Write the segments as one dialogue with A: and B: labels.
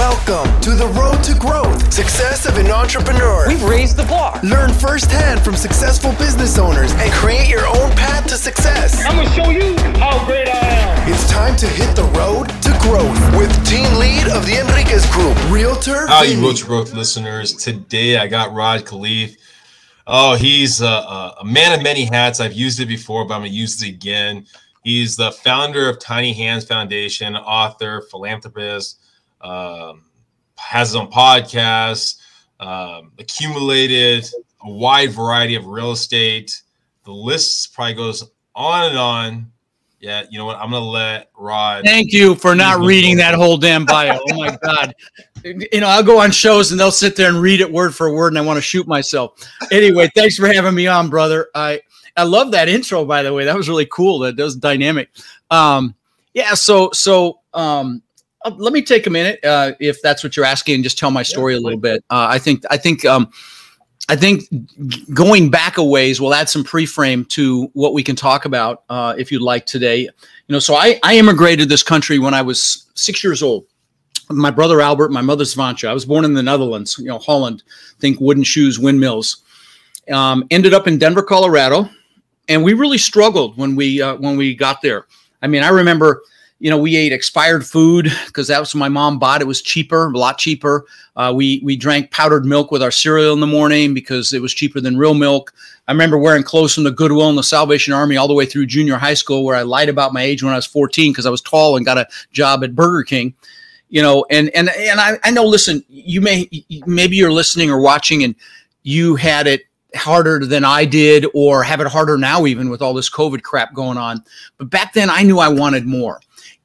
A: Welcome to the road to growth, success of an entrepreneur.
B: We've raised the bar.
A: Learn firsthand from successful business owners and create your own path to success.
C: I'm gonna show you how great I am.
A: It's time to hit the road to growth with team lead of the Enriquez Group, Realtor.
D: How you
A: Vinny.
D: Road to Growth listeners? Today I got Rod Khleif. Oh, he's a, a, a man of many hats. I've used it before, but I'm gonna use it again. He's the founder of Tiny Hands Foundation, author, philanthropist, um, has his own podcast, um, accumulated a wide variety of real estate. The list probably goes on and on. Yeah, you know what? I'm gonna let Rod.
E: Thank you for not reading that whole damn bio. Oh my god. You know, I'll go on shows and they'll sit there and read it word for word and I want to shoot myself. Anyway, thanks for having me on, brother. I I love that intro by the way. That was really cool. That, that was dynamic. Um yeah, so so um uh, let me take a minute uh if that's what you're asking and just tell my story a little bit. Uh I think I think um I think going back a ways will add some pre-frame to what we can talk about uh, if you'd like today. You know, so I, I immigrated this country when I was six years old. My brother Albert, my mother Svantje. I was born in the Netherlands, you know, Holland. Think wooden shoes, windmills. Um, ended up in Denver, Colorado, and we really struggled when we uh, when we got there. I mean, I remember, you know, we ate expired food because that was my mom bought. It was cheaper, a lot cheaper. Uh, we we drank powdered milk with our cereal in the morning because it was cheaper than real milk. I remember wearing clothes from the Goodwill and the Salvation Army all the way through junior high school, where I lied about my age when I was 14 because I was tall and got a job at Burger King. You know, and and and I, I know. Listen, you may maybe you're listening or watching, and you had it harder than I did, or have it harder now, even with all this COVID crap going on. But back then, I knew I wanted more.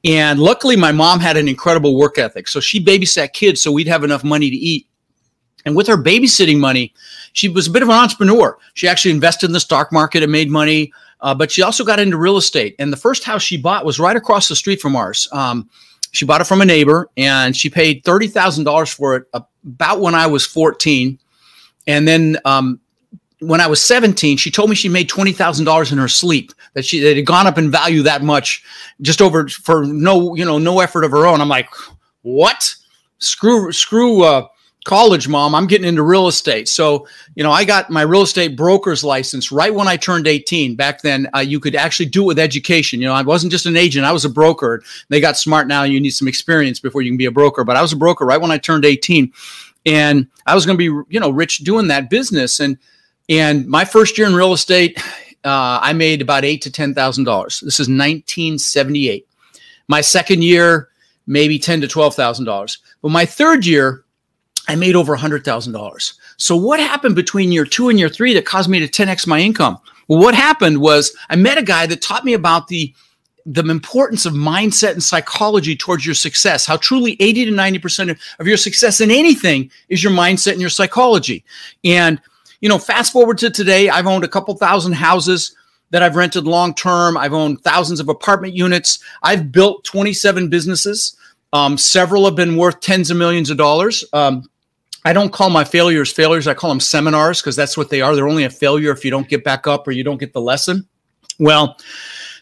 E: And luckily, my mom had an incredible work ethic. So she babysat kids so we'd have enough money to eat. And with her babysitting money, she was a bit of an entrepreneur. She actually invested in the stock market and made money, uh, but she also got into real estate. And the first house she bought was right across the street from ours. Um, she bought it from a neighbor and she paid $30,000 for it about when I was 14. And then um, when I was 17, she told me she made $20,000 in her sleep, that she that had gone up in value that much just over for no, you know, no effort of her own. I'm like, what? Screw, screw, uh, college mom. I'm getting into real estate. So, you know, I got my real estate broker's license right when I turned 18. Back then, uh, you could actually do it with education. You know, I wasn't just an agent, I was a broker. They got smart now. You need some experience before you can be a broker. But I was a broker right when I turned 18. And I was going to be, you know, rich doing that business. And, and my first year in real estate, uh, I made about eight to ten thousand dollars. This is 1978. My second year, maybe ten to twelve thousand dollars. But my third year, I made over a hundred thousand dollars. So what happened between year two and year three that caused me to 10x my income? Well, what happened was I met a guy that taught me about the the importance of mindset and psychology towards your success. How truly 80 to 90% of, of your success in anything is your mindset and your psychology. And you know, fast forward to today, I've owned a couple thousand houses that I've rented long term. I've owned thousands of apartment units. I've built 27 businesses. Um, several have been worth tens of millions of dollars. Um, I don't call my failures failures. I call them seminars because that's what they are. They're only a failure if you don't get back up or you don't get the lesson. Well,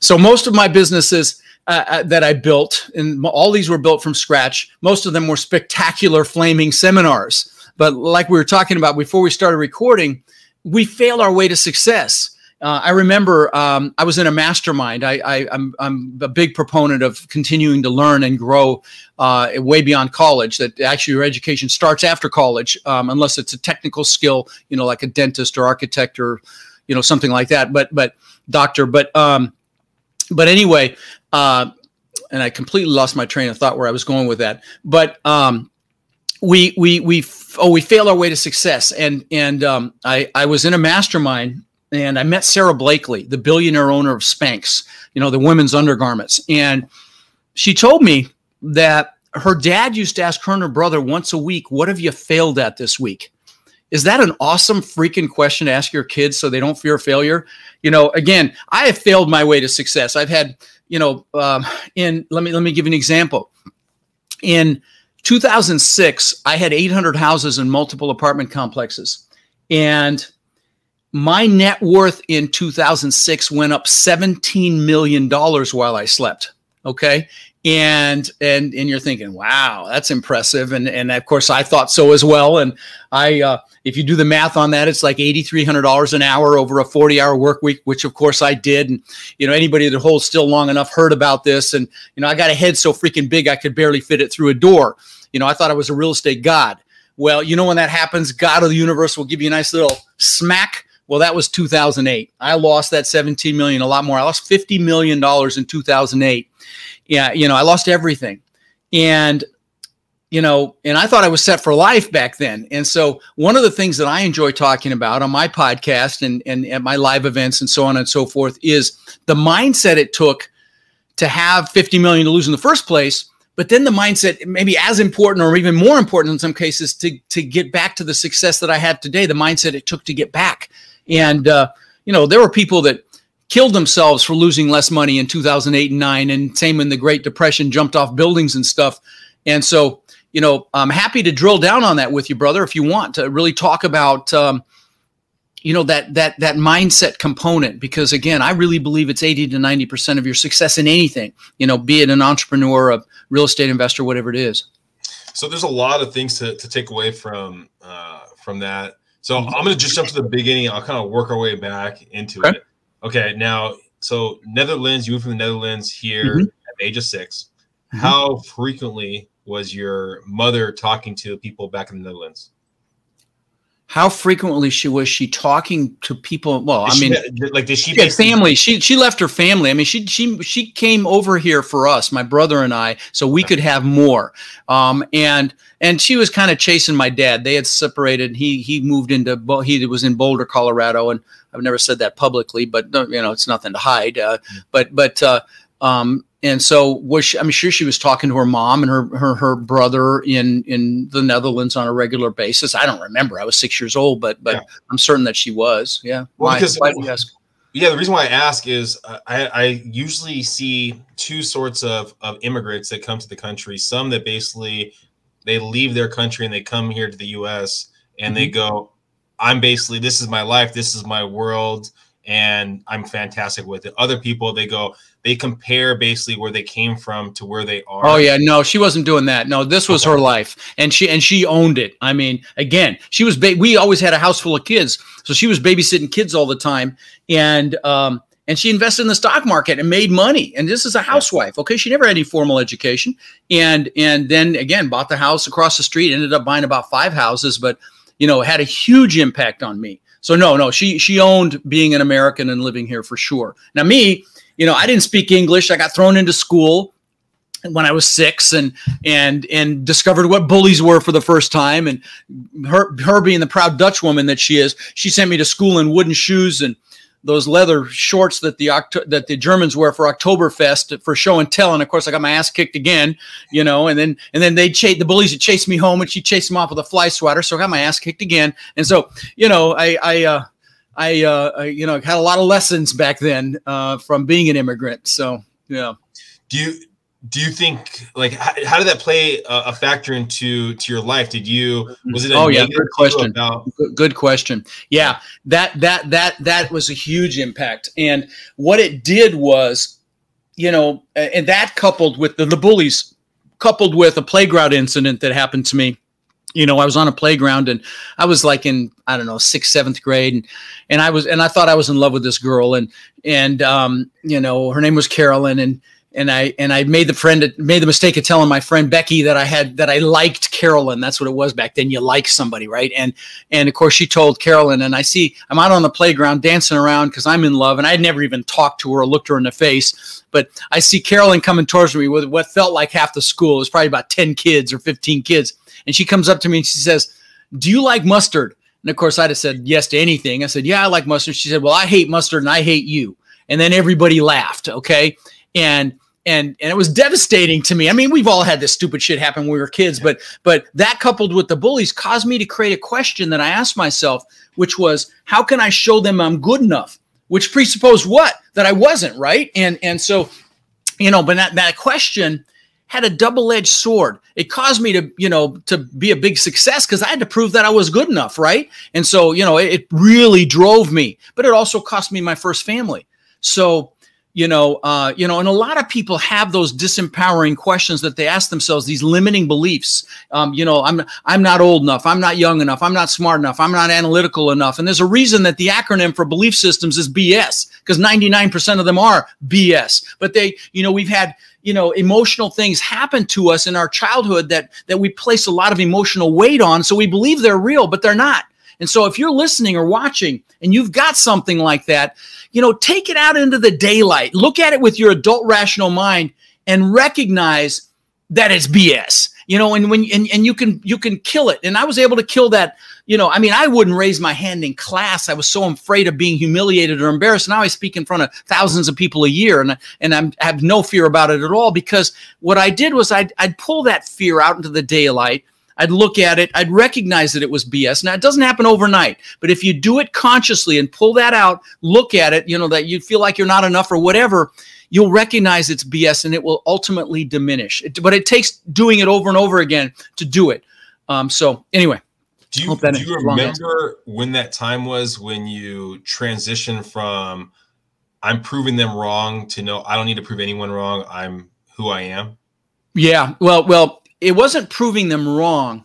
E: so most of my businesses uh, uh, that I built, and all these were built from scratch, most of them were spectacular flaming seminars. But like we were talking about before we started recording, we failed our way to success. Uh, I remember um, I was in a mastermind. I, I'm a big proponent of continuing to learn and grow uh, way beyond college. That actually your education starts after college, um, unless it's a technical skill, you know, like a dentist or architect or, you know, something like that. But but doctor. But um, but anyway, uh, and I completely lost my train of thought where I was going with that. But um, we we we oh we fail our way to success and and um, I I was in a mastermind and I met Sara Blakely, the billionaire owner of Spanx, you know the women's undergarments, and she told me that her dad used to ask her and her brother once a week, "What have you failed at this week?" Is that an awesome freaking question to ask your kids so they don't fear failure? You know, again, I have failed my way to success. I've had, you know, um, in let me let me give you an example. In 2006, I had 800 houses and multiple apartment complexes. And my net worth in 2006 went up $17 million while I slept. Okay. And and and you're thinking wow that's impressive. And and of course i thought so as well. And i uh, if you do the math on that it's like $8300 an hour over a 40 hour work week which of course i did. And you know anybody that holds still long enough heard about this. And you know i got a head so freaking big i could barely fit it through a door. You know i thought i was a real estate god. Well you know when that happens god of the universe will give you a nice little smack well, that was 2008. I lost that 17 million, a lot more. I lost 50 million dollars in 2008 yeah, you know, I lost everything. And you know, and I thought I was set for life back then. And so one of the things that I enjoy talking about on my podcast and, and at my live events and so on and so forth is the mindset it took to have 50 million to lose in the first place, but then the mindset maybe as important or even more important in some cases to to get back to the success that I have today, the mindset it took to get back. And uh, you know, there were people that killed themselves for losing less money in 2008 and 9 and same in the great depression jumped off buildings and stuff and so you know i'm happy to drill down on that with you brother if you want to really talk about um, you know that that that mindset component because again i really believe it's 80 to 90 percent of your success in anything you know be it an entrepreneur a real estate investor whatever it is
D: so there's a lot of things to, to take away from uh, from that so i'm going to just jump to the beginning i'll kind of work our way back into okay. it Okay, now so Netherlands, you moved from the Netherlands here mm-hmm. at the age of 6 mm-hmm. How frequently was your mother talking to people back in the Netherlands?
E: How frequently she was she talking to people? Well did i mean
D: she, like did she,
E: she family. She she left her family. I mean she she she came over here for us my brother and i so we could have more. Um and and she was kind of chasing my dad. They had separated. He he moved into he was in boulder colorado and i've never said that publicly but you know it's nothing to hide uh, but but uh um and so was she, I'm sure she was talking to her mom and her, her her brother in in the Netherlands on a regular basis. I don't remember. I was six years old, but but yeah. I'm certain that she was. Yeah.
D: Well, why, because why yeah, the reason why I ask is uh, I, I usually see two sorts of of immigrants that come to the country. Some that basically they leave their country and they come here to the U.S. and mm-hmm. they go, I'm basically this is my life, this is my world and I'm fantastic with it. Other people, they go, they compare basically where they came from to where they are.
E: Oh yeah, no, she wasn't doing that. No, this was okay. her life, and she and she owned it. I mean, again, she was. Ba- we always had a house full of kids, so she was babysitting kids all the time, and um, and she invested in the stock market and made money. And this is a housewife. Okay, she never had any formal education, and and then again bought the house across the street. Ended up buying about five houses, but you know had a huge impact on me. So no, no, she she owned being an American and living here for sure. Now me, you know, I didn't speak English. I got thrown into school when I was six and and and discovered what bullies were for the first time. And her her being the proud Dutch woman that she is, she sent me to school in wooden shoes and those leather shorts that the that the Germans wear for Oktoberfest for show and tell. And of course, I got my ass kicked again, you know. And then and then they chase the bullies that chased me home, and she chased them off with a fly swatter. So I got my ass kicked again. And so you know, I I uh, I, uh, I you know had a lot of lessons back then uh, from being an immigrant. So yeah.
D: Do you do you think like how, how did that play a, a, factor into to your life did you was it
E: oh yeah good question about- good, good, question yeah that that that that was a huge impact and what it did was you know and that coupled with the, the bullies coupled with a playground incident that happened to me you know, I was on a playground and I was like in, I don't know, sixth, seventh grade. And, and I was, and I thought I was in love with this girl. And, and, um, you know, her name was Carolyn. And, and I and I made the friend made the mistake of telling my friend Becky that I had that I liked Carolyn. That's what it was back then. You like somebody, right? And and of course she told Carolyn. And I see I'm out on the playground dancing around because I'm in love, and I'd never even talked to her or looked her in the face. But I see Carolyn coming towards me with what felt like half the school. It was probably about ten kids or fifteen kids, and she comes up to me and she says, "Do you like mustard?" And of course I'd have said yes to anything. I said, "Yeah, I like mustard." She said, "Well, I hate mustard and I hate you." And then everybody laughed. Okay, and and and it was devastating to me. I mean, we've all had this stupid shit happen when we were kids, but but that coupled with the bullies caused me to create a question that I asked myself, which was, how can I show them I'm good enough? Which presupposed what? That I wasn't, right? And and so, you know, but that that question had a double-edged sword. It caused me to, you know, to be a big success because I had to prove that I was good enough, right? And so, you know, it, it really drove me, but it also cost me my first family. So you know, uh, you know, and a lot of people have those disempowering questions that they ask themselves, these limiting beliefs. Um, you know, I'm I'm not old enough, I'm not young enough, I'm not smart enough, I'm not analytical enough. And there's a reason that the acronym for belief systems is BS, because 99% of them are BS. But they, you know, we've had you know emotional things happen to us in our childhood that that we place a lot of emotional weight on, so we believe they're real, but they're not. And so if you're listening or watching and you've got something like that, you know, take it out into the daylight. Look at it with your adult rational mind and recognize that it's BS. You know, and when and, and you can you can kill it. And I was able to kill that, you know, I mean, I wouldn't raise my hand in class. I was so afraid of being humiliated or embarrassed. Now I speak in front of thousands of people a year and and I'm, I have no fear about it at all because what I did was I'd, I'd pull that fear out into the daylight I'd look at it, I'd recognize that it was BS. Now, it doesn't happen overnight, but if you do it consciously and pull that out, look at it, you know, that you feel like you're not enough or whatever, you'll recognize it's BS and it will ultimately diminish. It, but it takes doing it over and over again to do it. Um, so, anyway.
D: Do you, do you remember when that time was when you transitioned from I'm proving them wrong to no, I don't need to prove anyone wrong. I'm who I am?
E: Yeah. Well, well, it wasn't proving them wrong.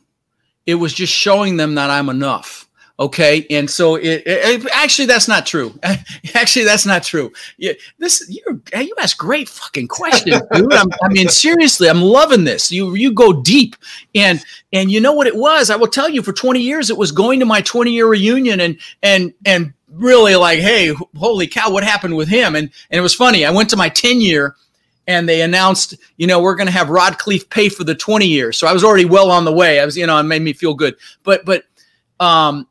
E: It was just showing them that I'm enough. Okay, and so it, it, actually that's not true. actually, that's not true. Yeah, this you you ask great fucking questions, dude. I'm, I mean, seriously, I'm loving this. You you go deep, and and you know what it was. I will tell you. For 20 years, it was going to my 20 year reunion, and and and really like, hey, holy cow, what happened with him? And and it was funny. I went to my 10 year and they announced, you know, we're going to have Rod Khleif pay for the 20 years. So I was already well on the way. I was, you know, it made me feel good. But, but, um,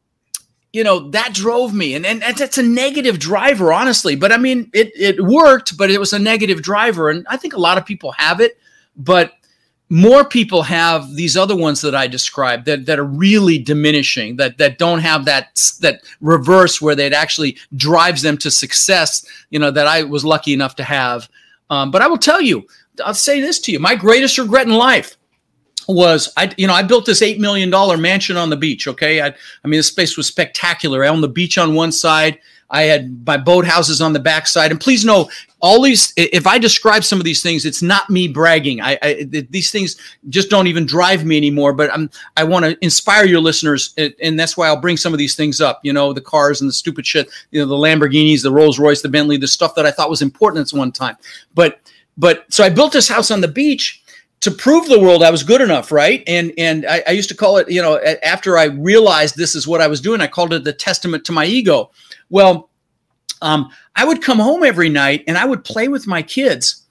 E: you know, that drove me. And, and that's a negative driver, honestly. But I mean, it, it worked, but it was a negative driver. And I think a lot of people have it, but more people have these other ones that I described that, that are really diminishing, that that don't have that that reverse where it actually drives them to success, you know, that I was lucky enough to have. Um, but I will tell you, I'll say this to you: my greatest regret in life was I, you know, I built this eight million dollar mansion on the beach. Okay, I, I mean, the space was spectacular. I owned the beach on one side. I had my boat houses on the backside. And please know, all these. If I describe some of these things, it's not me bragging. I, I these things just don't even drive me anymore. But I'm I want to inspire your listeners, and that's why I'll bring some of these things up. You know, the cars and the stupid shit. You know, the Lamborghinis, the Rolls Royce, the Bentley, the stuff that I thought was important at one time. But but so I built this house on the beach to prove the world I was good enough, right? And and I, I, used to call it, you know, after I realized this is what I was doing, I called it the testament to my ego. Well, um, I would come home every night and I would play with my kids.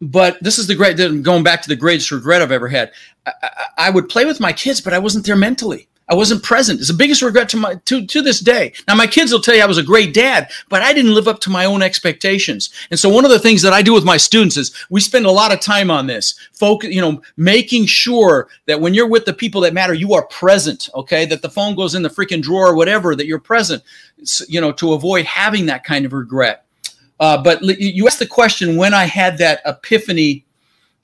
E: But this is the great going back to the greatest regret I've ever had. I, I, I would play with my kids, but I wasn't there mentally. I wasn't present. It's the biggest regret to my to, to this day. Now my kids will tell you I was a great dad, but I didn't live up to my own expectations. And so one of the things that I do with my students is we spend a lot of time on this. Focus, you know, making sure that when you're with the people that matter, you are present, okay? That the phone goes in the freaking drawer or whatever, that you're present, you know, to avoid having that kind of regret. Uh, but you asked the question when I had that epiphany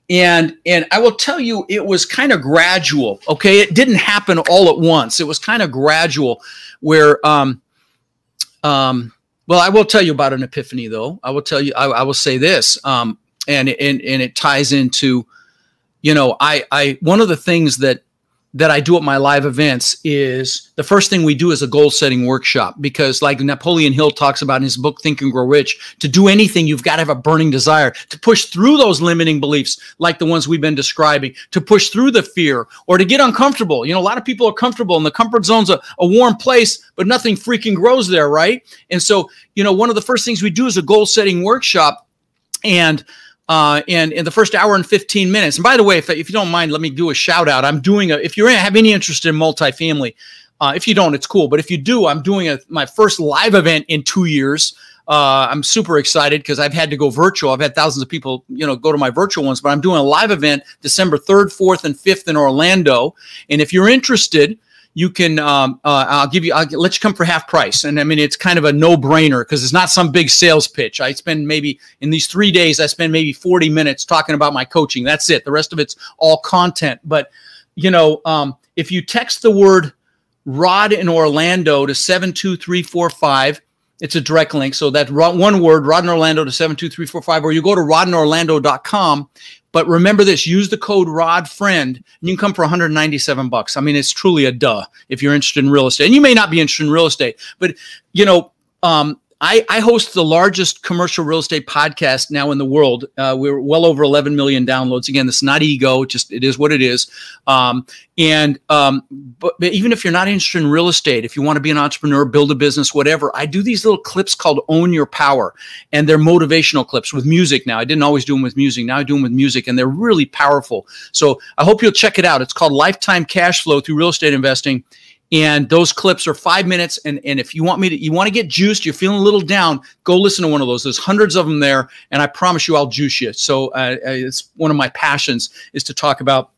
E: and and I will tell you it was kind of gradual. Okay, it didn't happen all at once. It was kind of gradual, where um um. Well, I will tell you about an epiphany, though. I will tell you. I, I will say this, um, and and and it ties into, you know, I I one of the things that that I do at my live events is the first thing we do is a goal setting workshop because, like Napoleon Hill talks about in his book Think and Grow Rich, to do anything, you've got to have a burning desire to push through those limiting beliefs, like the ones we've been describing, to push through the fear or to get uncomfortable. You know, a lot of people are comfortable, and the comfort zone's a, a warm place, but nothing freaking grows there, right? And so, you know, one of the first things we do is a goal setting workshop. And uh, in, in the first hour and 15 minutes. And by the way, if, if you don't mind, let me do a shout out. I'm doing a, if you have any interest in multifamily, uh, if you don't, it's cool. But if you do, I'm doing a, my first live event in two years. Uh, I'm super excited because I've had to go virtual. I've had thousands of people, you know, go to my virtual ones, but I'm doing a live event December 3rd, 4th, and 5th in Orlando. And if you're interested, you can um, uh, I'll give you I'll let you come for half price. And I mean it's kind of a no brainer because it's not some big sales pitch. I spend maybe in these three days I spend maybe 40 minutes talking about my coaching. That's it. The rest of it's all content. But you know um, if you text the word Rod in Orlando to seven two three four five it's a direct link. So that one word, Rod in Orlando to 72345, or you go to rodanorlando.com. But remember this, use the code ROD friend and you can come for 197 bucks. I mean, it's truly a duh if you're interested in real estate. And you may not be interested in real estate, but you know, um, I, I, host the largest commercial real estate podcast now in the world. Uh, we're well over 11 million downloads. Again, is not ego; just it is what it is. Um, and um, but, but, even if you're not interested in real estate, if you want to be an entrepreneur, build a business, whatever, I do these little clips called "Own Your Power," and they're motivational clips with music. Now, I didn't always do them with music. Now I do them with music, and they're really powerful. So I hope you'll check it out. It's called Lifetime Cash Flow through Real Estate Investing and those clips are five minutes. And, and if you want me to you want to get juiced you're feeling a little down go listen to one of those. There's hundreds of them there. And i promise you i'll juice you. So uh, uh it's one of my passions is to talk about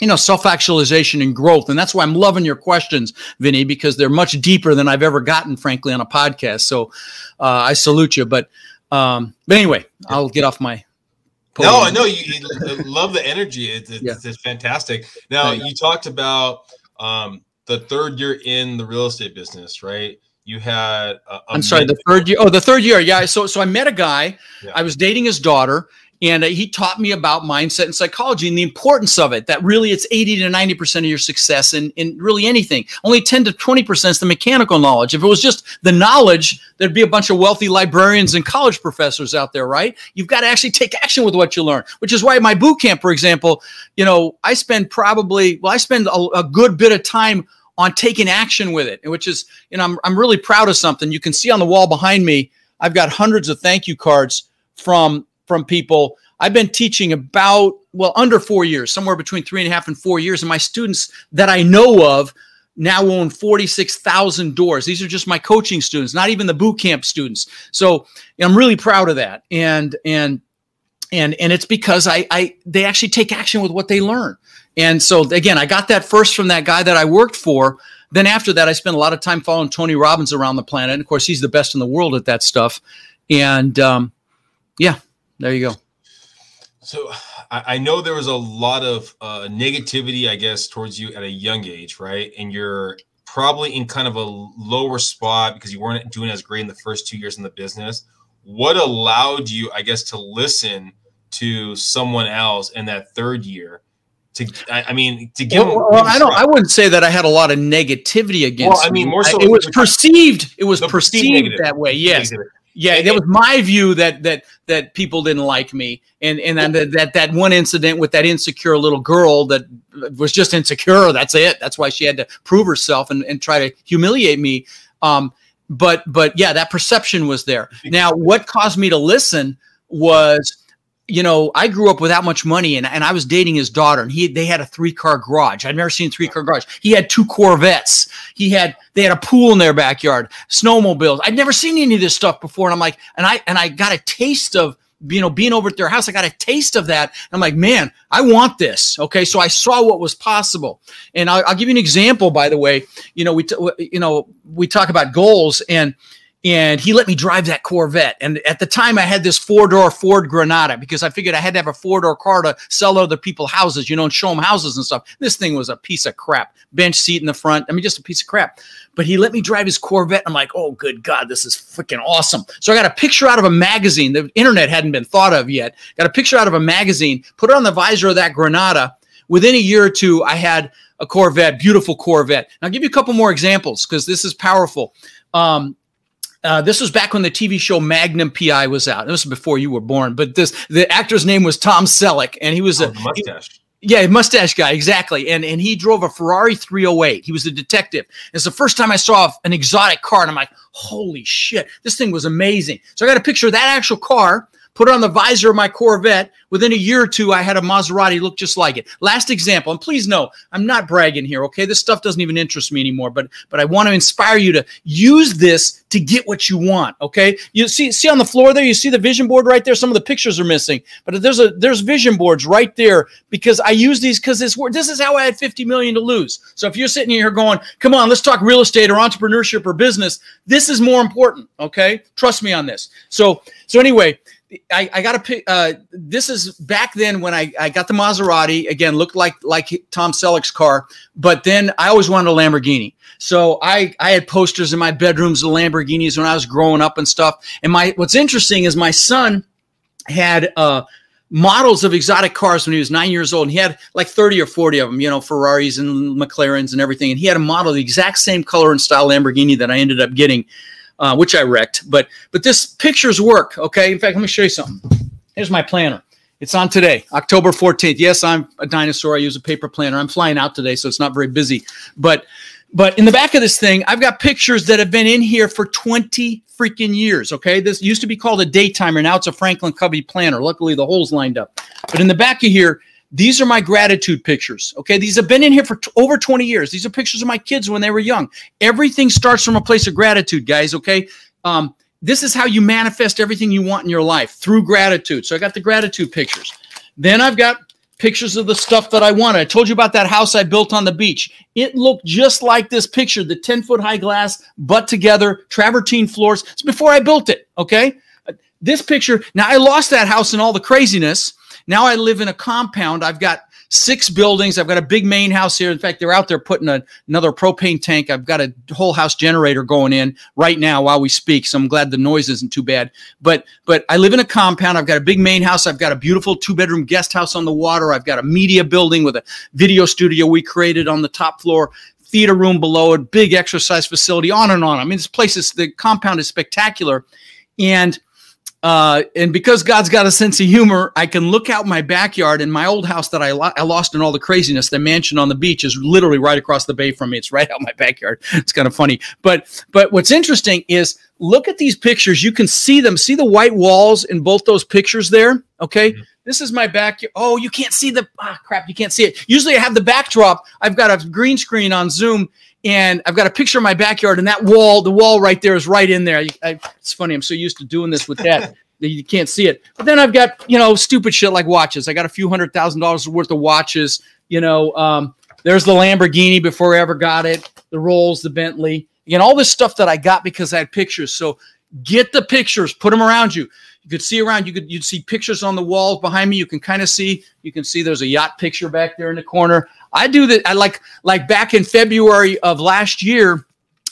E: you know self-actualization and growth. And that's why i'm loving your questions vinny because they're much deeper than i've ever gotten frankly on a podcast. So uh, i salute you. But um, but anyway i'll get off my
D: podium. no i know you, you, love the energy. It's, it's, yeah. it's fantastic. Now you talked about um, the third year in the real estate business, right? You had.
E: i am sorry, the third year. Oh, the third year. Yeah. So, so I met a guy. Yeah. I was dating his daughter, and uh, he taught me about mindset and psychology and the importance of it. That really, it's 80 to 90 percent of your success in in really anything. Only 10 to 20 percent is the mechanical knowledge. If it was just the knowledge, there'd be a bunch of wealthy librarians and college professors out there, right? You've got to actually take action with what you learn. Which is why my boot camp, for example, you know, I spend probably well, I spend a, a good bit of time on taking action with it, which is, you know, I'm, I'm really proud of something. You can see on the wall behind me, I've got hundreds of thank you cards from from people. I've been teaching about well under four years, somewhere between three and a half and four years, and my students that I know of now own 46,000 doors. These are just my coaching students, not even the boot camp students. So I'm really proud of that. And and and and it's because I I they actually take action with what they learn. And so again, I got that first from that guy that I worked for. Then after that, I spent a lot of time following Tony Robbins around the planet. And of course, he's the best in the world at that stuff. And um, yeah, there you go.
D: So I, I know there was a lot of uh, negativity, I guess, towards you at a young age, right? And you're probably in kind of a lower spot because you weren't doing as great in the first two years in the business. What allowed you, I guess, to listen to someone else in that third year to I, mean to give
E: well, well I don't I wouldn't say that I had a lot of negativity against well,
D: I mean more so
E: I, it was perceived it was perceived that way yes. Negative. yeah it, that was my view that that that people didn't like me. And and then that, that that one incident with that insecure little girl that was just insecure that's it. That's why she had to prove herself and, and try to humiliate me. Um but but yeah that perception was there. Now what caused me to listen was you know, I grew up without much money and, and I was dating his daughter and he they had a three car garage. I'd never seen a three car garage. He had two Corvettes. He had they had a pool in their backyard, snowmobiles. I'd never seen any of this stuff before. And I'm like, and I and I got a taste of you know being over at their house. I got a taste of that. I'm like, man, I want this. Okay, so I saw what was possible. And I'll, I'll give you an example. By the way, you know we t- you know we talk about goals and and he let me drive that Corvette. And at the time, I had this four door Ford Granada because I figured I had to have a four door car to sell other people houses, you know, and show them houses and stuff. This thing was a piece of crap. Bench seat in the front. I mean, just a piece of crap. But he let me drive his Corvette. I'm like, oh, good God, this is freaking awesome. So I got a picture out of a magazine. The internet hadn't been thought of yet. Got a picture out of a magazine, put it on the visor of that Granada. Within a year or two, I had a Corvette, beautiful Corvette. Now, I'll give you a couple more examples because this is powerful. Um, uh, this was back when the TV show Magnum PI was out. This was before you were born, but this the actor's name was Tom Selleck, and he was
D: oh, a mustache.
E: He, yeah, mustache guy, exactly. And and he drove a Ferrari 308. He was a detective. It's the first time I saw an exotic car, and I'm like, holy shit, this thing was amazing. So I got a picture of that actual car put it on the visor of my Corvette. Within a year or two, I had a Maserati look just like it. Last example, and please know, I'm not bragging here, okay? This stuff doesn't even interest me anymore, but but I want to inspire you to use this to get what you want, okay? You see see on the floor there, you see the vision board right there. Some of the pictures are missing, but there's a there's vision boards right there because I use these because this this is how I had 50 million to lose. So if you're sitting here going, "Come on, let's talk real estate or entrepreneurship or business," this is more important, okay? Trust me on this. So so anyway, I, I got to pick. Uh, this is back then when I, I got the Maserati. Again, looked like like Tom Selleck's car, but then I always wanted a Lamborghini. So I I had posters in my bedrooms of Lamborghinis when I was growing up and stuff. And my what's interesting is my son had uh, models of exotic cars when he was nine years old. And he had like 30 or 40 of them, you know, Ferraris and McLarens and everything. And he had a model, the exact same color and style Lamborghini that I ended up getting, uh, which I wrecked. But but this pictures work. Okay. In fact, let me show you something. Here's my planner. It's on today, October 14th. Yes, I'm a dinosaur. I use a paper planner. I'm flying out today, so it's not very busy. But but in the back of this thing, I've got pictures that have been in here for 20 freaking years. Okay. This used to be called a daytimer. Now it's a Franklin Covey planner. Luckily, the hole's lined up. But in the back of here, these are my gratitude pictures. Okay. These have been in here for t- over 20 years. These are pictures of my kids when they were young. Everything starts from a place of gratitude, guys. Okay. Um, this is how you manifest everything you want in your life through gratitude. So I got the gratitude pictures. Then I've got pictures of the stuff that I wanted. I told you about that house I built on the beach. It looked just like this picture, the 10 foot high glass, butt together, travertine floors. It's before I built it. Okay. This picture, now I lost that house in all the craziness. Now I live in a compound. I've got six buildings. I've got a big main house here. In fact, they're out there putting a, another propane tank. I've got a whole house generator going in right now while we speak. So I'm glad the noise isn't too bad. But but I live in a compound. I've got a big main house. I've got a beautiful two bedroom guest house on the water. I've got a media building with a video studio we created on the top floor. Theater room below it, big exercise facility, on and on. I mean, this place is the compound is spectacular, and uh, and because God's got a sense of humor, I can look out my backyard and my old house that I, lo- I lost in all the craziness. The mansion on the beach is literally right across the bay from me. It's right out my backyard. It's kind of funny. But but what's interesting is look at these pictures. You can see them. See the white walls in both those pictures there. Okay. Mm-hmm. This is my backyard. Oh, you can't see the ah crap. You can't see it. Usually I have the backdrop. I've got a green screen on Zoom and I've got a picture of my backyard, and that wall, the wall right there, is right in there. I, it's funny. I'm so used to doing this with that that you can't see it. But then I've got you know stupid shit like watches. I got a few hundred thousand dollars worth of watches. You know, um, there's the Lamborghini before I ever got it. The Rolls, the Bentley, again, all this stuff that I got because I had pictures. So get the pictures, put them around you. You could see around. You could you'd see pictures on the walls behind me. You can kind of see. You can see there's a yacht picture back there in the corner. I do that. I like like back in February of last year.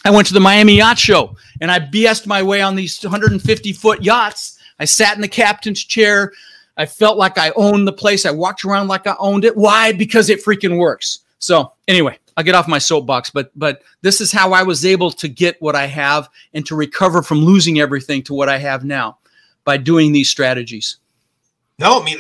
E: I went to the Miami Yacht Show and I BS'd my way on these 150 foot yachts. I sat in the captain's chair. I felt like I owned the place. I walked around like I owned it. Why? Because it freaking works. So anyway, I'll get off my soapbox, but but this is how I was able to get what I have and to recover from losing everything to what I have now by doing these strategies.
D: No, I mean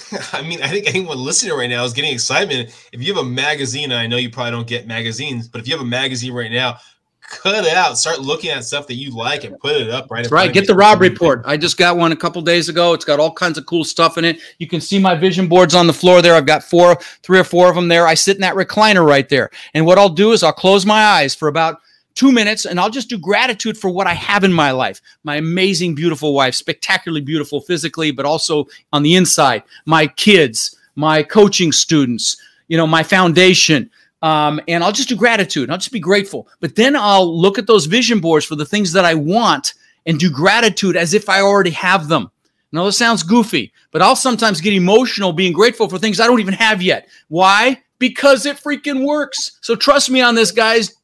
D: I mean, I think anyone listening right now is getting excitement. If you have a magazine, I know you probably don't get magazines, but if you have a magazine right now, cut it out. Start looking at stuff that you like and put it up right.
E: right. Get the Robb Report. I just got one a couple days ago. It's got all kinds of cool stuff in it. You can see my vision boards on the floor there. I've got four, three or four of them there. I sit in that recliner right there. And what I'll do is I'll close my eyes for about two minutes and I'll just do gratitude for what I have in my life. My amazing, beautiful wife, spectacularly beautiful physically, but also on the inside. My kids, my coaching students, you know, my foundation. Um, and I'll just do gratitude. I'll just be grateful. But then I'll look at those vision boards for the things that I want and do gratitude as if I already have them. Now, this sounds goofy, but I'll sometimes get emotional being grateful for things I don't even have yet. Why? Because it freaking works. So trust me on this, guys.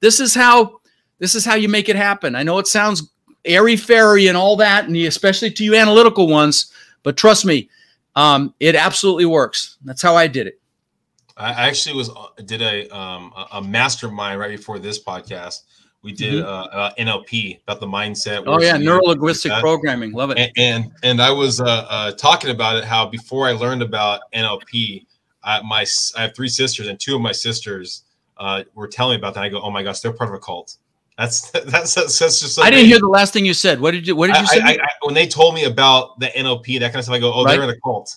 E: This is how this is how you make it happen. I know it sounds airy fairy and all that, and especially to you analytical ones, but trust me, um, it absolutely works. That's how I did it.
D: I actually was uh, did a um, a mastermind right before this podcast. We did mm-hmm. uh, uh, NLP about the mindset.
E: Oh yeah, neuro linguistic programming. Love it.
D: And and, and I was uh, uh, talking about it. How before I learned about NLP, I, my I have three sisters, and two of my sisters uh, were telling me about that. I go, oh my gosh, they're part of a cult. That's that's that's, that's just.
E: I didn't hear the last thing you said. What did you What did you say?
D: I, I, when they told me about the NLP, that kind of stuff, I go, oh, right? they're in a cult.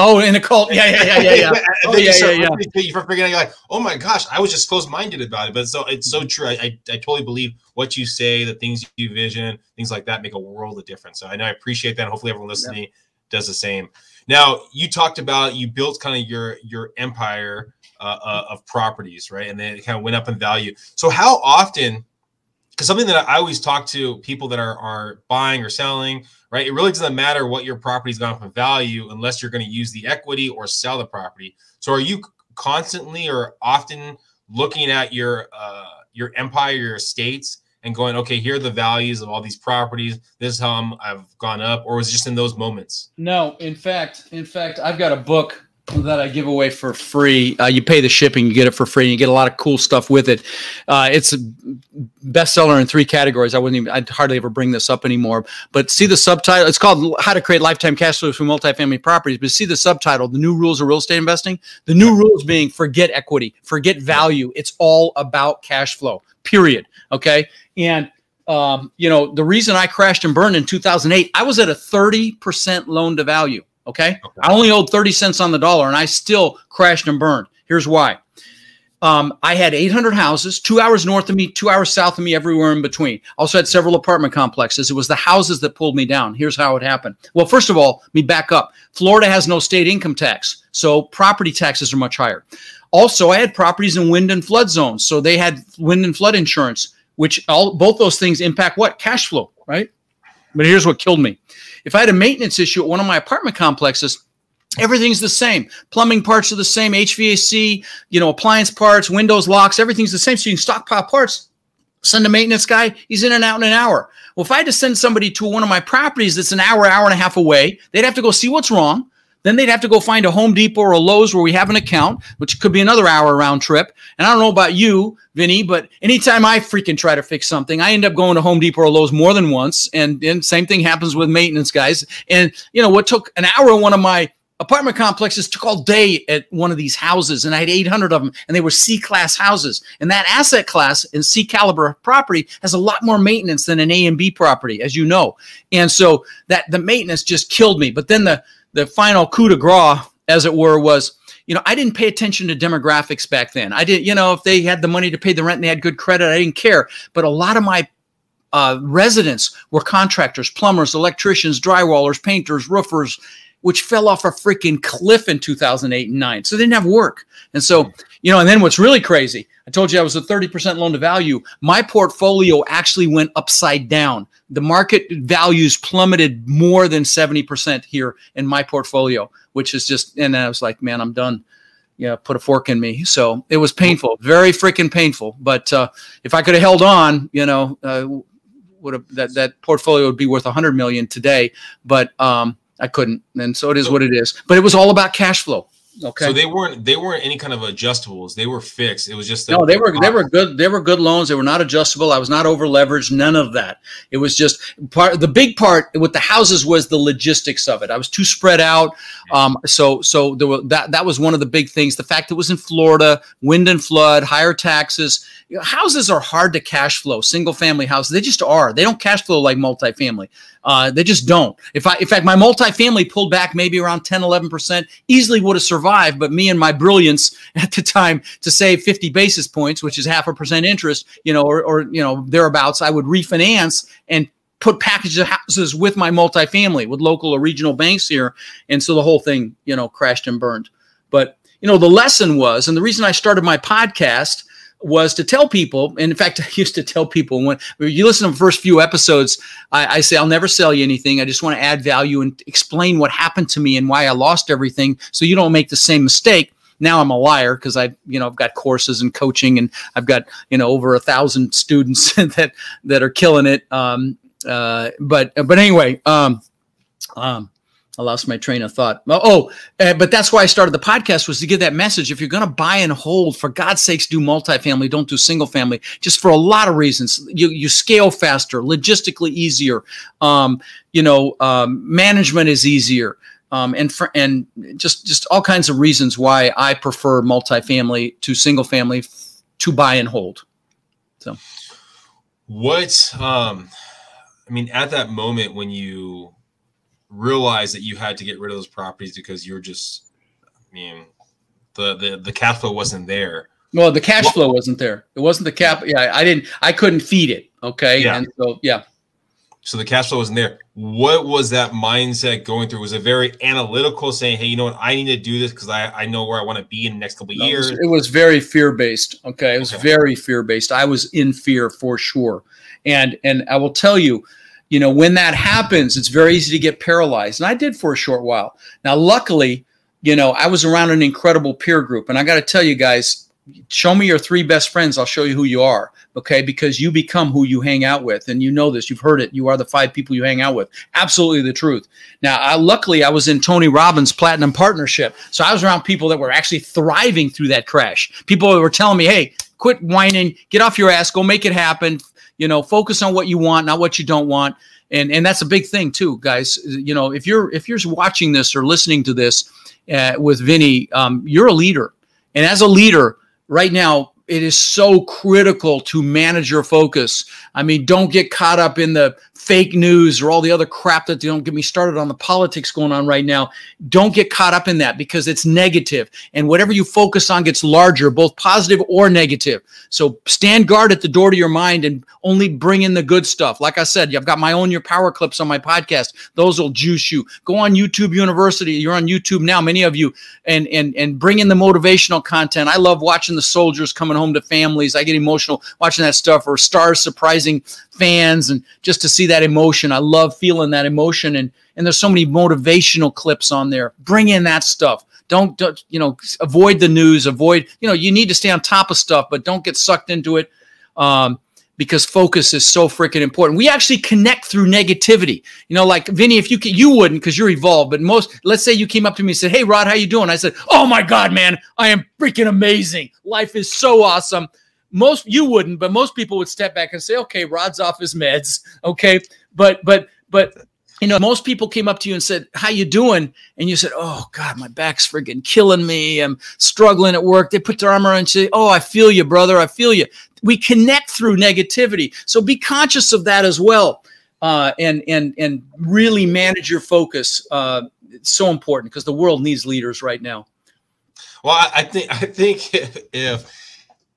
E: Oh, in a cult. Yeah, yeah, yeah, yeah, yeah. oh, yeah,
D: yeah, yeah. You are forgetting, like, oh my gosh, I was just closed-minded about it. But so it's so true. I, I, I totally believe what you say, the things you vision, things like that make a world of difference. So I know I appreciate that. Hopefully, everyone listening yeah. does the same. Now, you talked about you built kind of your your empire uh, uh, of properties, right? And then it kind of went up in value. So how often because something that I always talk to people that are are buying or selling, right? It really doesn't matter what your property's gone from value unless you're going to use the equity or sell the property. So are you constantly or often looking at your uh, your empire, your estates, and going, okay, here are the values of all these properties. This is how i have gone up, or was it just in those moments?
E: No, in fact, in fact, I've got a book that I give away for free. Uh, you pay the shipping, you get it for free, and you get a lot of cool stuff with it. Uh, it's a bestseller in three categories. I wouldn't even, I'd hardly ever bring this up anymore. But see the subtitle. It's called "How to Create Lifetime Cash Flows from Multifamily Properties." But see the subtitle: "The New Rules of Real Estate Investing." The new rules being forget equity, forget value. It's all about cash flow. Period. Okay, and um, you know the reason I crashed and burned in 2008, I was at a 30% loan to value. Okay? okay. I only owed 30 cents on the dollar and I still crashed and burned. Here's why. Um, I had 800 houses, two hours north of me, two hours south of me, everywhere in between. Also had several apartment complexes. It was the houses that pulled me down. Here's how it happened. Well, first of all, me back up. Florida has no state income tax, so property taxes are much higher. Also, I had properties in wind and flood zones, so they had wind and flood insurance, which all both those things impact what cash flow, right? But here's what killed me. If I had a maintenance issue at one of my apartment complexes, everything's the same. Plumbing parts are the same, HVAC, you know, appliance parts, windows, locks, everything's the same. So you can stockpile parts. Send a maintenance guy, he's in and out in an hour. Well, if I had to send somebody to one of my properties that's an hour, hour and a half away, they'd have to go see what's wrong. Then they'd have to go find a Home Depot or a Lowe's where we have an account, which could be another hour round trip. And I don't know about you, Vinny, but anytime I freaking try to fix something, I end up going to Home Depot or Lowe's more than once. And, and same thing happens with maintenance guys. And, you know, what took an hour in one of my apartment complexes took all day at one of these houses and i had 800 of them and they were c class houses and that asset class in c caliber property has a lot more maintenance than an a and b property as you know and so that the maintenance just killed me but then the the final coup de grace, as it were, was you know, I didn't pay attention to demographics back then. I didn't, you know, if they had the money to pay the rent and they had good credit, I didn't care. But a lot of my uh, residents were contractors, plumbers, electricians, drywallers, painters, roofers, which fell off a freaking cliff in 2008 and 9. So they didn't have work. And so, you know, and then what's really crazy, I told you I was a 30% loan to value. My portfolio actually went upside down. The market values plummeted more than 70% here in my portfolio, which is just, and I was like, man, I'm done. Yeah, put a fork in me. So it was painful, very freaking painful. But uh, if I could have held on, you know, uh, would have that that portfolio would be worth 100 million today. But um, I couldn't, and so it is what it is. But it was all about cash flow. Okay.
D: So they weren't they weren't any kind of adjustables. They were fixed. It was just
E: no. They were they were good. They were good loans. They were not adjustable. I was not over leveraged. None of that. It was just part. The big part with the houses was the logistics of it. I was too spread out. Um, so so there were, that that was one of the big things. The fact it was in Florida, wind and flood, higher taxes. You know, houses are hard to cash flow. Single family houses, they just are. They don't cash flow like multifamily. Uh, they just don't. If I, in fact, my multifamily pulled back maybe around 10, 11%, easily would have survived. But me and my brilliance at the time to save 50 basis points, which is half a percent interest, you know, or, or you know, thereabouts, I would refinance and put packages of houses with my multifamily with local or regional banks here. And so the whole thing, you know, crashed and burned. But, you know, the lesson was, and the reason I started my podcast was to tell people, and in fact, I used to tell people when, when you listen to the first few episodes, I, I, say, I'll never sell you anything. I just want to add value and explain what happened to me and why I lost everything so you don't make the same mistake. Now I'm a liar because I, you know, I've got courses and coaching and I've got, you know, over a thousand students that, that are killing it. Um, uh, but, but anyway, um, um, I lost my train of thought. Oh, uh, but that's why I started the podcast was to give that message. If you're going to buy and hold, for God's sakes, do multifamily. Don't do single family. Just for a lot of reasons. You you scale faster, logistically easier. Um, you know, um, management is easier. Um, and for, and just just all kinds of reasons why I prefer multifamily to single family to buy and hold. So,
D: what um, I mean, at that moment when you realize that you had to get rid of those properties because you're just, I mean, the the the cash flow wasn't there.
E: Well, the cash flow wasn't there. It wasn't the cap. Yeah, I didn't. I couldn't feed it. Okay, yeah. and so yeah.
D: so the cash flow wasn't there. What was that mindset going through? Was it very analytical, saying, "Hey, you know what? I need to do this because I, I know where I want to be in the next couple of years."
E: It was, it was very fear based. Okay, it was okay. very fear based. I was in fear for sure, and and I will tell you, you know, when that happens, it's very easy to get paralyzed, and I did for a short while. Now, luckily, you know, I was around an incredible peer group, and I got to tell you guys, show me your three best friends. I'll show you who you are okay? Because you become who you hang out with. And you know this. You've heard it. You are the five people you hang out with. Absolutely the truth. Now I, luckily i was in tony robbins platinum partnership. So i was around people that were actually thriving through that crash. People were telling me hey quit whining. Get off your ass. Go make it happen you know focus on what you want not what you don't want. And and that's a big thing too guys. You know if you're if you're watching this or listening to this uh, with vinny um, you're a leader. And as a leader right now it is so critical to manage your focus. I mean, don't get caught up in the fake news or all the other crap that don't get me started on the politics going on right now. Don't get caught up in that because it's negative. And whatever you focus on gets larger, both positive or negative. So stand guard at the door to your mind and only bring in the good stuff. Like I said, I've got my own your power clips on my podcast. Those will juice you. Go on YouTube University. You're on YouTube now, many of you, and and and bring in the motivational content. I love watching the soldiers coming home to families. I get emotional watching that stuff or stars surprising fans and just to see that emotion. I love feeling that emotion and and there's so many motivational clips on there. Bring in that stuff. Don't, don't you know avoid the news, avoid you know you need to stay on top of stuff, but don't get sucked into it. Um, because focus is so freaking important. We actually connect through negativity. You know, like Vinny, if you you wouldn't because you're evolved, but most let's say you came up to me and said, "Hey, Rod, how you doing?" I said, "Oh my God, man, I am freaking amazing. Life is so awesome." Most you wouldn't, but most people would step back and say, "Okay, Rod's off his meds." Okay, but but but you know, most people came up to you and said, "How you doing?" And you said, "Oh God, my back's freaking killing me. I'm struggling at work." They put their arm around and say, "Oh, I feel you, brother. I feel you." We connect through negativity, so be conscious of that as well, uh, and and and really manage your focus. Uh, it's so important because the world needs leaders right now.
D: Well, I think I think if, if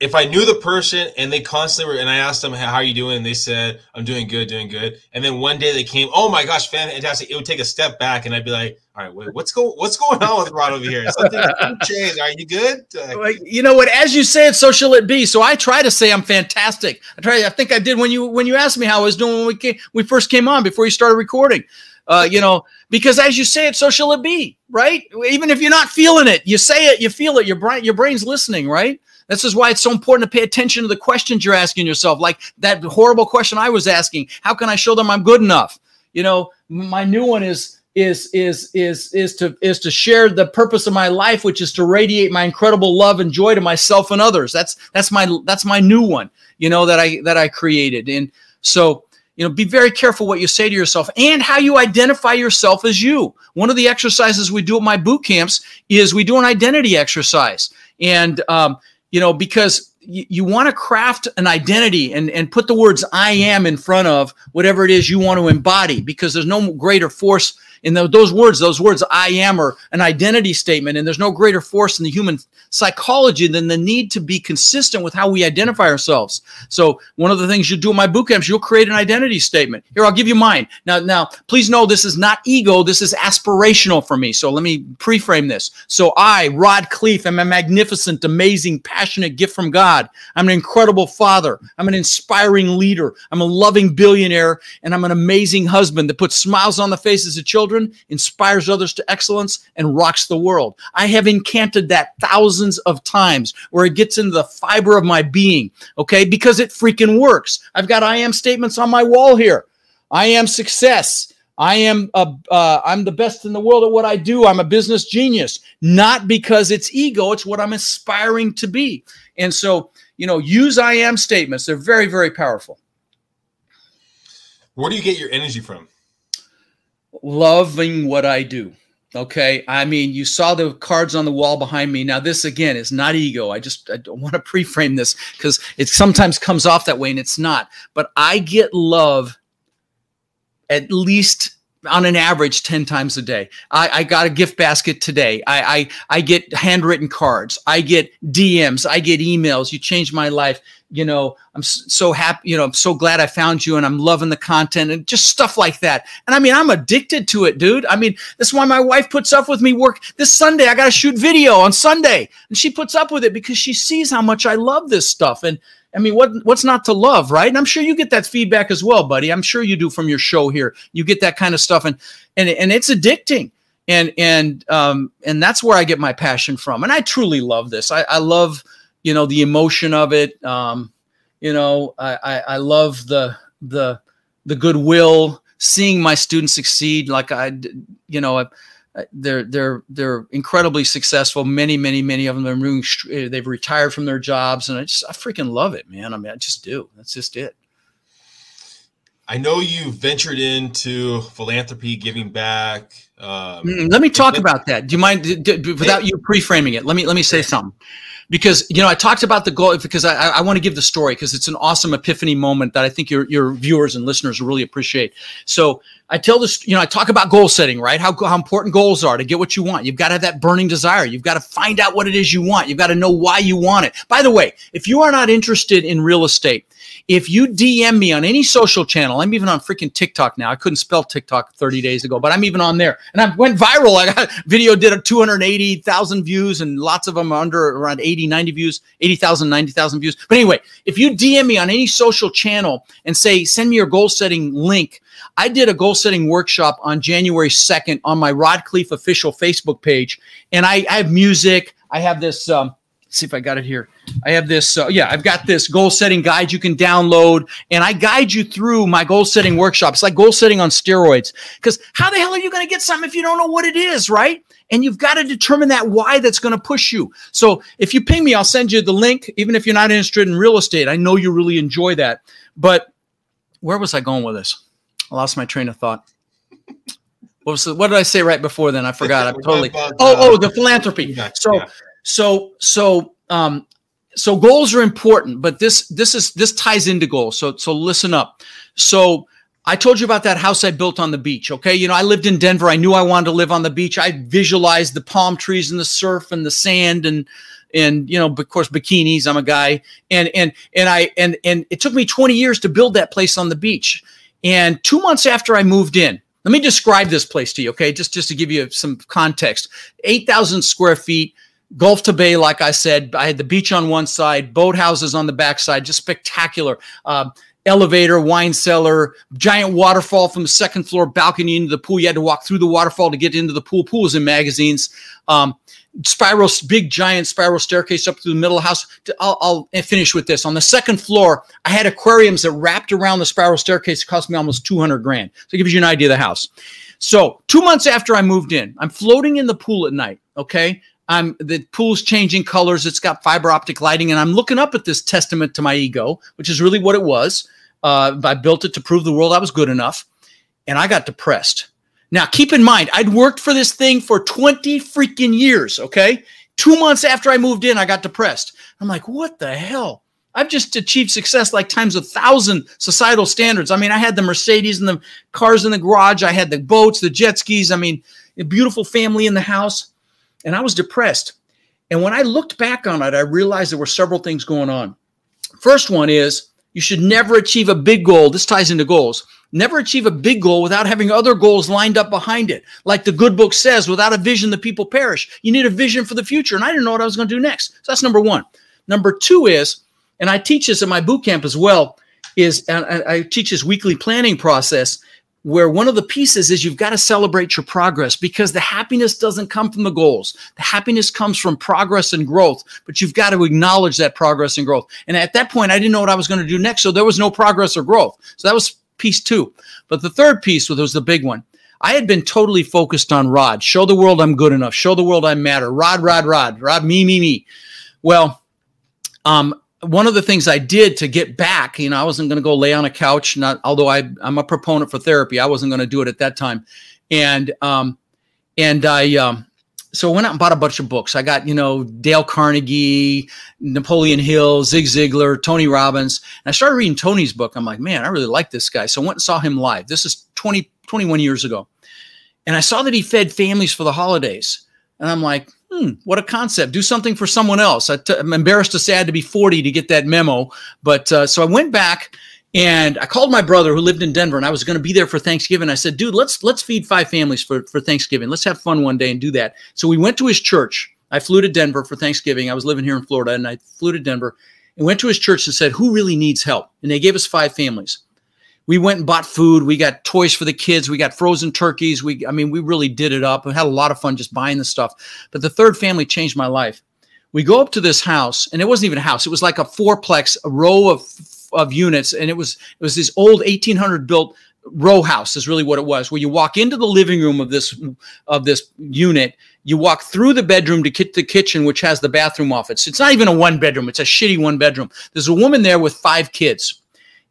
D: if I knew the person and they constantly were, and I asked them, how are you doing? And they said, I'm doing good, doing good. And then one day they came, oh my gosh, fantastic. It would take a step back and I'd be like, all right, wait, what's, go- what's going on with Rod over here? Something changed. Are you good?
E: Like, you know what, as you say it, so shall it be. So I try to say I'm fantastic. I try, I think I did when you, when you asked me how I was doing when we came, we first came on before you started recording. Uh, you know, because as you say it, so shall it be, right? Even if you're not feeling it, you say it, you feel it, your brain, your brain's listening, right? This is why it's so important to pay attention to the questions you're asking yourself, like that horrible question I was asking. How can I show them I'm good enough? You know, my new one is is is is is to is to share the purpose of my life which is to radiate my incredible love and joy to myself and others that's that's my that's my new one you know that i that i created and so you know be very careful what you say to yourself and how you identify yourself as you one of the exercises we do at my boot camps is we do an identity exercise and um, you know, because you, want to craft an identity and, and put the words I am in front of whatever it is you want to embody because there's no greater force in those words, those words, I am, are an identity statement. And there's no greater force in the human psychology than the need to be consistent with how we identify ourselves. So one of the things you do in my boot camps, you'll create an identity statement. Here, I'll give you mine. Now, now, please know this is not ego. This is aspirational for me. So let me pre-frame this. So I, Rod Khleif, am a magnificent, amazing, passionate gift from God. I'm an incredible father. I'm an inspiring leader. I'm a loving billionaire, and I'm an amazing husband that puts smiles on the faces of children children, inspires others to excellence, and rocks the world. I have encountered that thousands of times where it gets into the fiber of my being, okay, because it freaking works. I've got I am statements on my wall here. I am success. I am a, uh, I'm the best in the world at what I do. I'm a business genius, not because it's ego. It's what I'm aspiring to be. And so, you know, use I am statements. They're very, very powerful.
D: Where do you get your energy from?
E: Loving what I do. Okay. I mean, you saw the cards on the wall behind me. Now, this again is not ego. I just I don't want to pre-frame this because it sometimes comes off that way and it's not. But I get love at least on an average 10 times a day. I, I got a gift basket today. I, I I get handwritten cards. I get DMs. I get emails. You changed my life you know, I'm so happy, you know, I'm so glad I found you and I'm loving the content and just stuff like that. And I mean, I'm addicted to it, dude. I mean, this is why my wife puts up with me work this Sunday. I got to shoot video on Sunday and she puts up with it because she sees how much I love this stuff. And I mean, what what's not to love, right? And I'm sure you get that feedback as well, buddy. I'm sure you do from your show here. You get that kind of stuff and and and it's addicting. And and um and that's where I get my passion from. And I truly love this. I, I love you know the emotion of it um you know I, I i love the the the goodwill seeing my students succeed. Like i you know they're they're they're incredibly successful. Many many many of them are moving they've retired from their jobs and i just i freaking love it man. I mean i just do. That's just it
D: i know you ventured into philanthropy giving back
E: um, let me talk about that do you mind without you pre-framing it let me let me say something because you know I talked about the goal because I, I want to give the story because it's an awesome epiphany moment that I think your your viewers and listeners really appreciate. So I tell this, you know, I talk about goal setting, right? How, how important goals are to get what you want. You've got to have that burning desire. You've got to find out what it is you want. You've got to know why you want it. By the way, if you are not interested in real estate, if you DM me on any social channel, I'm even on freaking TikTok now. I couldn't spell TikTok 30 days ago, but I'm even on there. And I went viral. I got video did a 280,000 views and lots of them under around 80, 90 views, 80,000, 90,000 views. But anyway, if you DM me on any social channel and say, send me your goal setting link, I did a goal setting workshop on January 2nd on my Rod Khleif official Facebook page. And I, I have music. I have this, um, see if I got it here. I have this. Uh, yeah, I've got this goal setting guide you can download, and I guide you through my goal setting workshop. It's like goal setting on steroids. Because how the hell are you going to get something if you don't know what it is, right? And you've got to determine that why that's going to push you. So if you ping me, I'll send you the link, even if you're not interested in real estate. I know you really enjoy that. But where was I going with this? I lost my train of thought. What was the, what did I say right before then? I forgot. I totally. Oh, oh, the philanthropy. So so so um so goals are important, but this this is this ties into goals. So so listen up. So I told you about that house I built on the beach. Okay, you know I lived in Denver. I knew I wanted to live on the beach. I visualized the palm trees and the surf and the sand and and you know of course bikinis. I'm a guy and and and I and and it took me 20 years to build that place on the beach. And two months after I moved in, let me describe this place to you. Okay, just just to give you some context, 8,000 square feet Gulf to Bay, like I said, I had the beach on one side, boat houses on the backside, just spectacular. Uh, elevator, wine cellar, giant waterfall from the second floor balcony into the pool. You had to walk through the waterfall to get into the pool. Pool was in magazines. Um, spiral, big giant spiral staircase up through the middle of the house. I'll, I'll, finish with this. On the second floor, I had aquariums that wrapped around the spiral staircase. It cost me almost 200 grand. So it gives you an idea of the house. So two months after I moved in, I'm floating in the pool at night. Okay. I'm the pool's changing colors. It's got fiber optic lighting, and I'm looking up at this testament to my ego, which is really what it was. Uh, I built it to prove the world I was good enough, and I got depressed. Now, keep in mind, I'd worked for this thing for 20 freaking years. Okay, two months after I moved in, I got depressed. I'm like, what the hell? I've just achieved success like times a thousand societal standards. I mean, I had the Mercedes and the cars in the garage. I had the boats, the jet skis. I mean, a beautiful family in the house and I was depressed. And when I looked back on it, I realized there were several things going on. First one is you should never achieve a big goal. This ties into goals. Never achieve a big goal without having other goals lined up behind it. Like the good book says, without a vision, the people perish. You need a vision for the future. And I didn't know what I was going to do next. So that's number one. Number two is, and I teach this at my boot camp as well, is and I teach this weekly planning process where one of the pieces is you've got to celebrate your progress because the happiness doesn't come from the goals. The happiness comes from progress and growth, but you've got to acknowledge that progress and growth. And at that point, I didn't know what I was going to do next. So there was no progress or growth. So that was piece two. But the third piece was the big one. I had been totally focused on Rod. Show the world I'm good enough. Show the world I matter. Rod, Rod, Rod, Rod, me, me, me. Well, um, one of the things I did to get back, you know, I wasn't going to go lay on a couch. Not although I I'm a proponent for therapy, I wasn't going to do it at that time, and um, and I um, so I went out and bought a bunch of books. I got you know Dale Carnegie, Napoleon Hill, Zig Ziglar, Tony Robbins, and I started reading Tony's book. I'm like, man, I really like this guy. So I went and saw him live. This is 20 21 years ago, and I saw that he fed families for the holidays. And I'm like, hmm, what a concept. Do something for someone else. i t- I'm embarrassed to say I had to be 40 to get that memo. But uh, so I went back and I called my brother who lived in Denver and I was going to be there for Thanksgiving. I said, dude, let's, let's feed five families for, for Thanksgiving. Let's have fun one day and do that. So we went to his church. I flew to Denver for Thanksgiving. I was living here in Florida and I flew to Denver and went to his church and said, who really needs help? And they gave us five families we went and bought food. We got toys for the kids. We got frozen turkeys. We, I mean, we really did it up. We had a lot of fun just buying the stuff. But the third family changed my life. We go up to this house, and it wasn't even a house. It was like a fourplex, a row of of units, and it was it was this old 1800 built row house. Is really what it was. Where you walk into the living room of this of this unit, you walk through the bedroom to get the kitchen, which has the bathroom off it. So it's not even a one bedroom. It's a shitty one bedroom. There's a woman there with five kids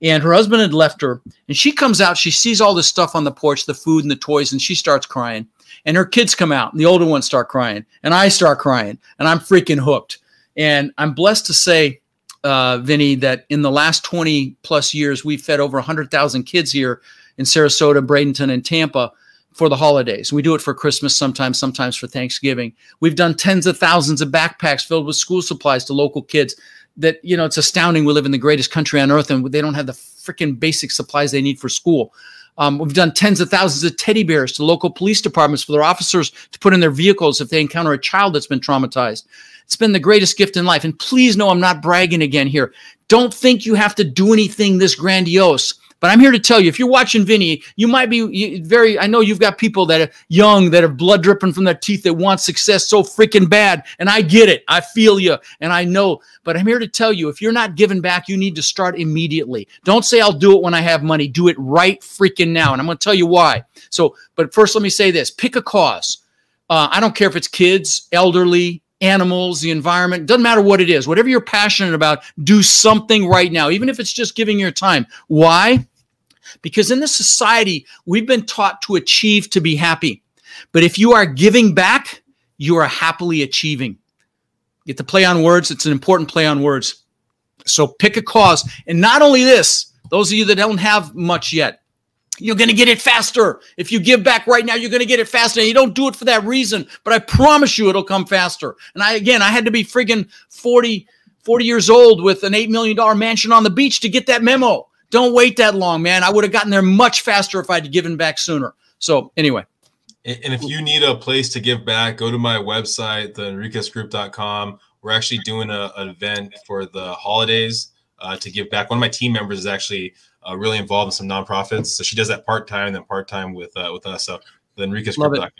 E: and her husband had left her and she comes out she sees all this stuff on the porch the food and the toys and she starts crying and her kids come out and the older ones start crying and i start crying and i'm freaking hooked and i'm blessed to say uh, vinny that in the last 20 plus years we've fed over 100000 kids here in sarasota bradenton and tampa for the holidays. We do it for Christmas sometimes, sometimes for Thanksgiving. We've done tens of thousands of backpacks filled with school supplies to local kids that you know it's astounding we live in the greatest country on earth and they don't have the freaking basic supplies they need for school. Um, we've done tens of thousands of teddy bears to local police departments for their officers to put in their vehicles if they encounter a child that's been traumatized. It's been the greatest gift in life. And please know i'm not bragging again here. Don't think you have to do anything this grandiose but I'm here to tell you, if you're watching Vinny, you might be very. I know you've got people that are young, that are blood dripping from their teeth, that want success so freaking bad, and I get it. I feel you, and I know. But I'm here to tell you, if you're not giving back, you need to start immediately. Don't say I'll do it when I have money. Do it right freaking now, and I'm going to tell you why. So, but first, let me say this: pick a cause. Uh, I don't care if it's kids, elderly, animals, the environment, doesn't matter what it is. Whatever you're passionate about, do something right now, even if it's just giving your time. Why? Because in this society, we've been taught to achieve to be happy. But if you are giving back, you are happily achieving. Get the play on words. It's an important play on words. So pick a cause. And not only this, those of you that don't have much yet, you're going to get it faster. If you give back right now, you're going to get it faster. And you don't do it for that reason, but I promise you it'll come faster. And I, again, I had to be friggin' 40, 40 years old with an $8 million mansion on the beach to get that memo. Don't wait that long, man. I would have gotten there much faster if I'd given back sooner. So anyway.
D: And if you need a place to give back, go to my website, theenriquezgroup.com. We're actually doing a, an event for the holidays uh, to give back. One of my team members is actually uh, really involved in some nonprofits, so she does that part time and then part time with uh, with us. So theenriquezgroup.com.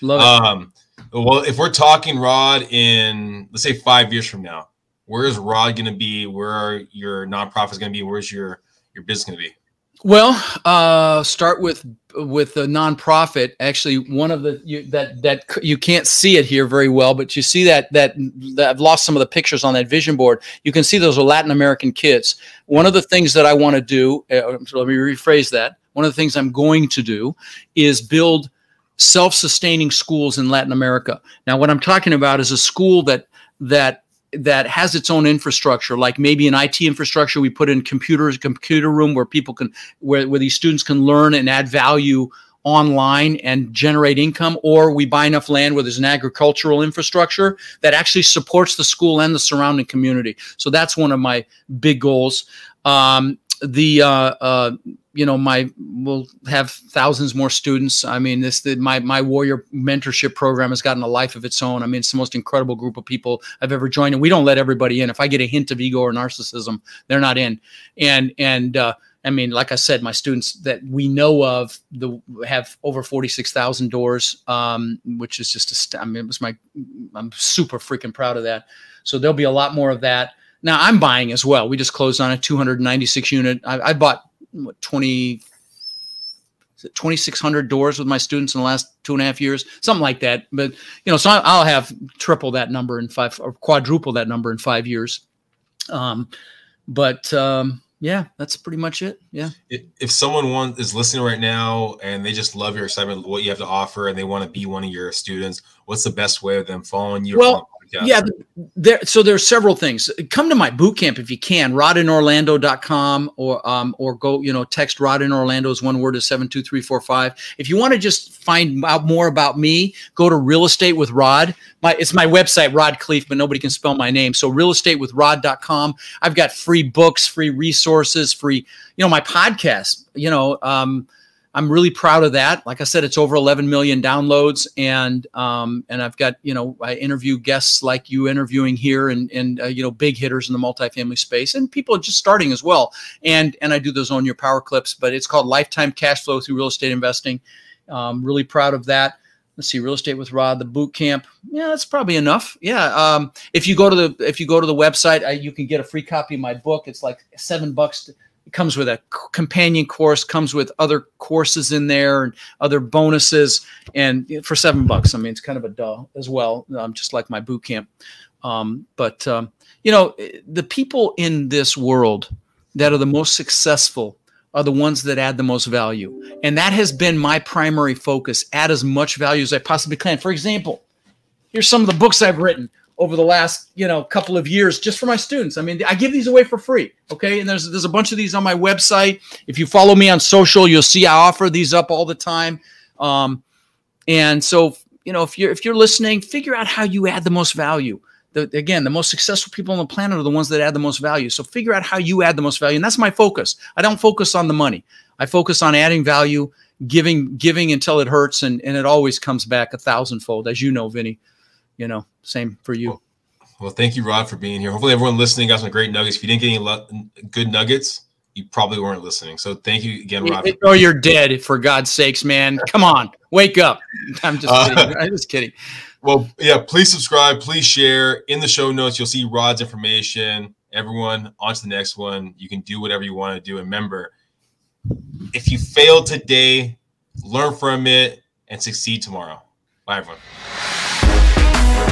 E: Love it. Um,
D: well, if we're talking Rod in let's say five years from now, where is Rod going to be? Where are your nonprofits going to be? Where's your your going to be?
E: Well, uh, start with with a nonprofit. Actually, one of the you, that that you can't see it here very well, but you see that, that that I've lost some of the pictures on that vision board. You can see those are Latin American kids. One of the things that I want to do. Uh, so let me rephrase that. One of the things I'm going to do is build self-sustaining schools in Latin America. Now, what I'm talking about is a school that that that has its own infrastructure, like maybe an IT infrastructure. We put in computers, computer room where people can, where, where these students can learn and add value online and generate income, or we buy enough land where there's an agricultural infrastructure that actually supports the school and the surrounding community. So that's one of my big goals. Um, the uh, uh, you know my we'll have thousands more students. I mean this the, my my warrior mentorship program has gotten a life of its own. I mean it's the most incredible group of people i've ever joined and we don't let everybody in. If i get a hint of ego or narcissism they're not in. And and uh, i mean like i said my students that we know of the have over 46000 doors um, which is just a, i mean it was my i'm super freaking proud of that. So there'll be a lot more of that now I'm buying as well. We just closed on a 296 unit. I, I bought what 20 2600 doors with my students in the last two and a half years? Something like that. But you know so i'll have triple that number in five or quadruple that number in five years. Um but um yeah that's pretty much it. Yeah.
D: If someone is listening right now and they just love your excitement what you have to offer and they want to be one of your students what's the best way of them following you?
E: Well Yeah, there. So there's several things. Come to my boot camp if you can. Rodinorlando.com or um or go you know text Rod in Orlando is one word to seven two three four five. If you want to just find out more about me, go to Real Estate with Rod. My it's my website Rod Khleif, but nobody can spell my name. So Real Estate with Rod.com. I've got free books, free resources, free you know my podcast. You know. um I'm really proud of that. Like I said, it's over 11 million downloads, and um, and I've got you know I interview guests like you interviewing here, and and uh, you know big hitters in the multifamily space, and people just starting as well. And and I do those on your power clips, but it's called Lifetime Cash Flow through Real Estate Investing. Um, really proud of that. Let's see, real estate with Rod, the boot camp. Yeah, that's probably enough. Yeah. Um, if you go to the if you go to the website, I, you can get a free copy of my book. It's like seven bucks. To, comes with a companion course, comes with other courses in there and other bonuses. And for seven bucks, I mean, it's kind of a duh as well, um, just like my boot camp. Um, but, um, you know, the people in this world that are the most successful are the ones that add the most value. And that has been my primary focus add as much value as I possibly can. For example, here's some of the books I've written over the last you know couple of years just for my students. I mean, I give these away for free. Okay, and there's there's a bunch of these on my website. If you follow me on social, you'll see I offer these up all the time. Um, and so you know if you're if you're listening, figure out how you add the most value. The, again, the most successful people on the planet are the ones that add the most value. So figure out how you add the most value, and that's my focus. I don't focus on the money. I focus on adding value, giving giving until it hurts, and and it always comes back a thousandfold, as you know, Vinny you know, same for you.
D: Well, thank you, Rod, for being here. Hopefully, everyone listening got some great nuggets. If you didn't get any good nuggets, you probably weren't listening. So thank you again, Rod.
E: Oh, you're dead for God's sakes, man. Come on, wake up. I'm just uh, kidding. I'm just kidding.
D: Well, yeah, please subscribe, please share. In the show notes, you'll see Rod's information. Everyone, on to the next one. You can do whatever you want to do. And remember, if you fail today, learn from it and succeed tomorrow. Bye, everyone.